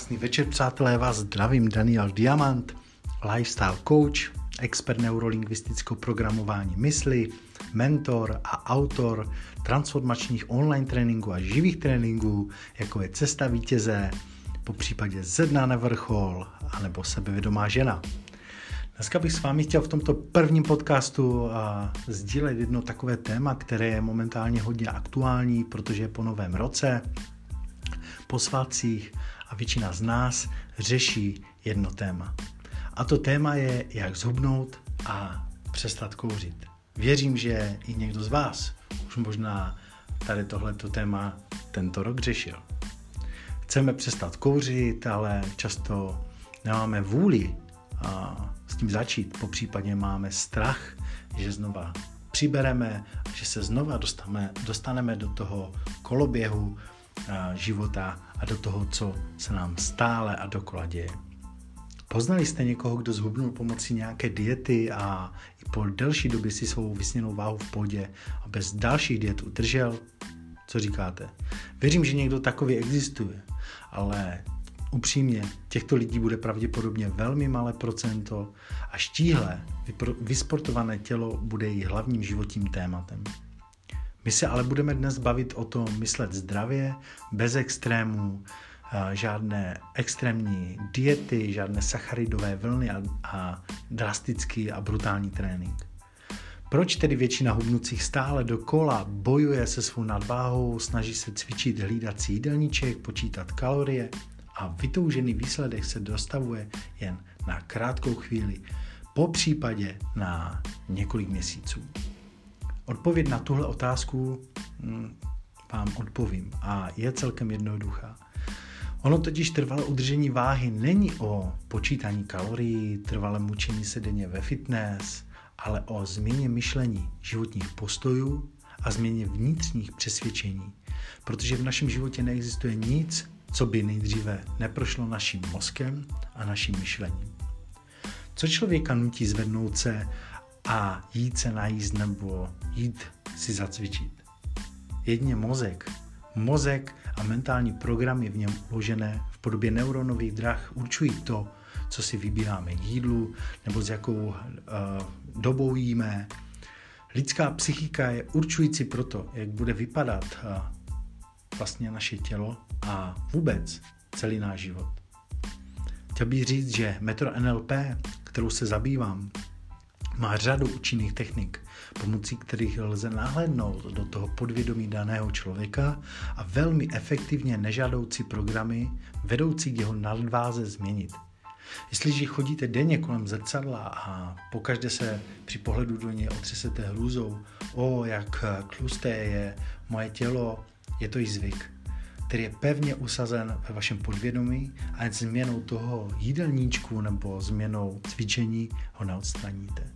Krásný večer, přátelé, vás zdravím Daniel Diamant, lifestyle coach, expert neurolingvistického programování mysli, mentor a autor transformačních online tréninků a živých tréninků, jako je Cesta vítěze, po případě Zedná na vrchol, anebo Sebevědomá žena. Dneska bych s vámi chtěl v tomto prvním podcastu a, sdílet jedno takové téma, které je momentálně hodně aktuální, protože je po novém roce, po svátcích a většina z nás řeší jedno téma. A to téma je, jak zhubnout a přestat kouřit. Věřím, že i někdo z vás už možná tady tohleto téma tento rok řešil. Chceme přestat kouřit, ale často nemáme vůli a s tím začít. Po případě máme strach, že znova přibereme, že se znova dostaneme, dostaneme do toho koloběhu života a do toho, co se nám stále a dokola děje. Poznali jste někoho, kdo zhubnul pomocí nějaké diety a i po delší době si svou vysněnou váhu v podě a bez dalších diet udržel? Co říkáte? Věřím, že někdo takový existuje, ale upřímně, těchto lidí bude pravděpodobně velmi malé procento a štíhle, vysportované tělo bude jejich hlavním životním tématem. My se ale budeme dnes bavit o tom myslet zdravě, bez extrémů, žádné extrémní diety, žádné sacharidové vlny a, a drastický a brutální trénink. Proč tedy většina hubnucích stále dokola bojuje se svou nadváhou, snaží se cvičit, hlídat si jídelníček, počítat kalorie a vytoužený výsledek se dostavuje jen na krátkou chvíli, po případě na několik měsíců? Odpověď na tuhle otázku hm, vám odpovím a je celkem jednoduchá. Ono totiž trvalé udržení váhy není o počítání kalorií, trvalé mučení se denně ve fitness, ale o změně myšlení, životních postojů a změně vnitřních přesvědčení. Protože v našem životě neexistuje nic, co by nejdříve neprošlo naším mozkem a naším myšlením. Co člověka nutí zvednout se a jít se najíst nebo jít si zacvičit? Jedně mozek. Mozek a mentální programy v něm uložené v podobě neuronových drah určují to, co si vybíráme k jídlu nebo s jakou uh, dobou jíme. Lidská psychika je určující pro to, jak bude vypadat uh, vlastně naše tělo a vůbec celý náš život. Chtěl bych říct, že metoda NLP, kterou se zabývám, má řadu účinných technik, pomocí kterých lze nahlédnout do toho podvědomí daného člověka a velmi efektivně nežádoucí programy vedoucí k jeho nadváze změnit. Jestliže chodíte denně kolem zrcadla a pokaždé se při pohledu do něj otřesete hrůzou, o, jak tlusté je moje tělo, je to již zvyk, který je pevně usazen ve vašem podvědomí a jen změnou toho jídelníčku nebo změnou cvičení ho neodstraníte.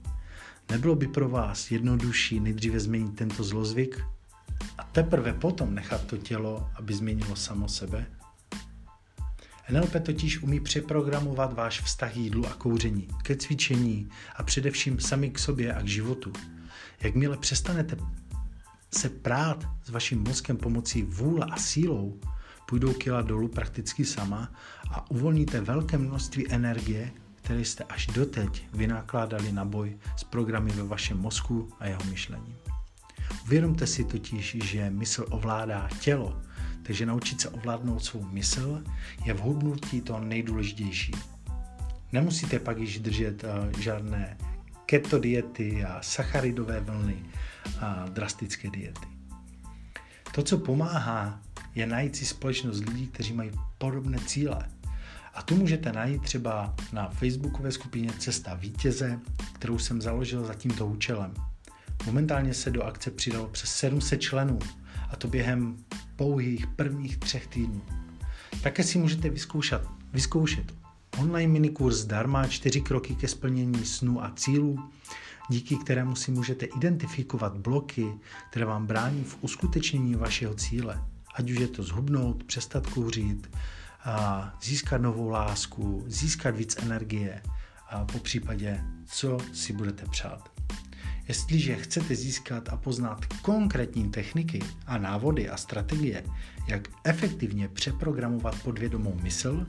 Nebylo by pro vás jednodušší nejdříve změnit tento zlozvyk a teprve potom nechat to tělo, aby změnilo samo sebe? NLP totiž umí přeprogramovat váš vztah jídlu a kouření, ke cvičení a především sami k sobě a k životu. Jakmile přestanete se prát s vaším mozkem pomocí vůle a sílou, půjdou kila dolů prakticky sama a uvolníte velké množství energie, které jste až doteď vynakládali na boj s programy ve vašem mozku a jeho myšlení. Uvědomte si totiž, že mysl ovládá tělo, takže naučit se ovládnout svou mysl je v hubnutí to nejdůležitější. Nemusíte pak již držet uh, žádné keto diety a sacharidové vlny a drastické diety. To, co pomáhá, je najít si společnost lidí, kteří mají podobné cíle. A tu můžete najít třeba na facebookové skupině Cesta vítěze, kterou jsem založil za tímto účelem. Momentálně se do akce přidalo přes 700 členů a to během pouhých prvních třech týdnů. Také si můžete vyzkoušet, vyzkoušet online minikurs zdarma čtyři kroky ke splnění snů a cílů, díky kterému si můžete identifikovat bloky, které vám brání v uskutečnění vašeho cíle. Ať už je to zhubnout, přestat kouřit, získat novou lásku, získat víc energie a po případě, co si budete přát. Jestliže chcete získat a poznat konkrétní techniky a návody a strategie, jak efektivně přeprogramovat podvědomou mysl,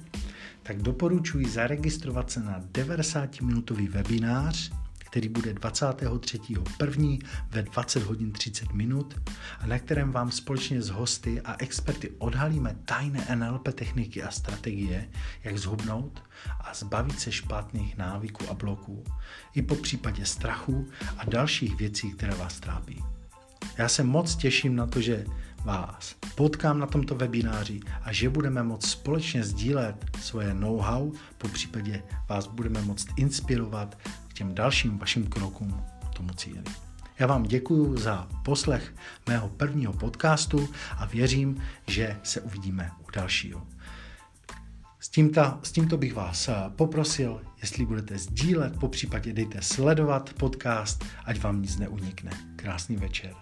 tak doporučuji zaregistrovat se na 90-minutový webinář, který bude 23.1. ve 20 hodin 30 minut a na kterém vám společně s hosty a experty odhalíme tajné NLP techniky a strategie, jak zhubnout a zbavit se špatných návyků a bloků, i po případě strachu a dalších věcí, které vás trápí. Já se moc těším na to, že vás potkám na tomto webináři a že budeme moct společně sdílet svoje know-how, po případě vás budeme moct inspirovat k těm dalším vašim krokům k tomu cíli. Já vám děkuji za poslech mého prvního podcastu a věřím, že se uvidíme u dalšího. S tímto, s tímto bych vás poprosil, jestli budete sdílet, po případě dejte sledovat podcast, ať vám nic neunikne. Krásný večer.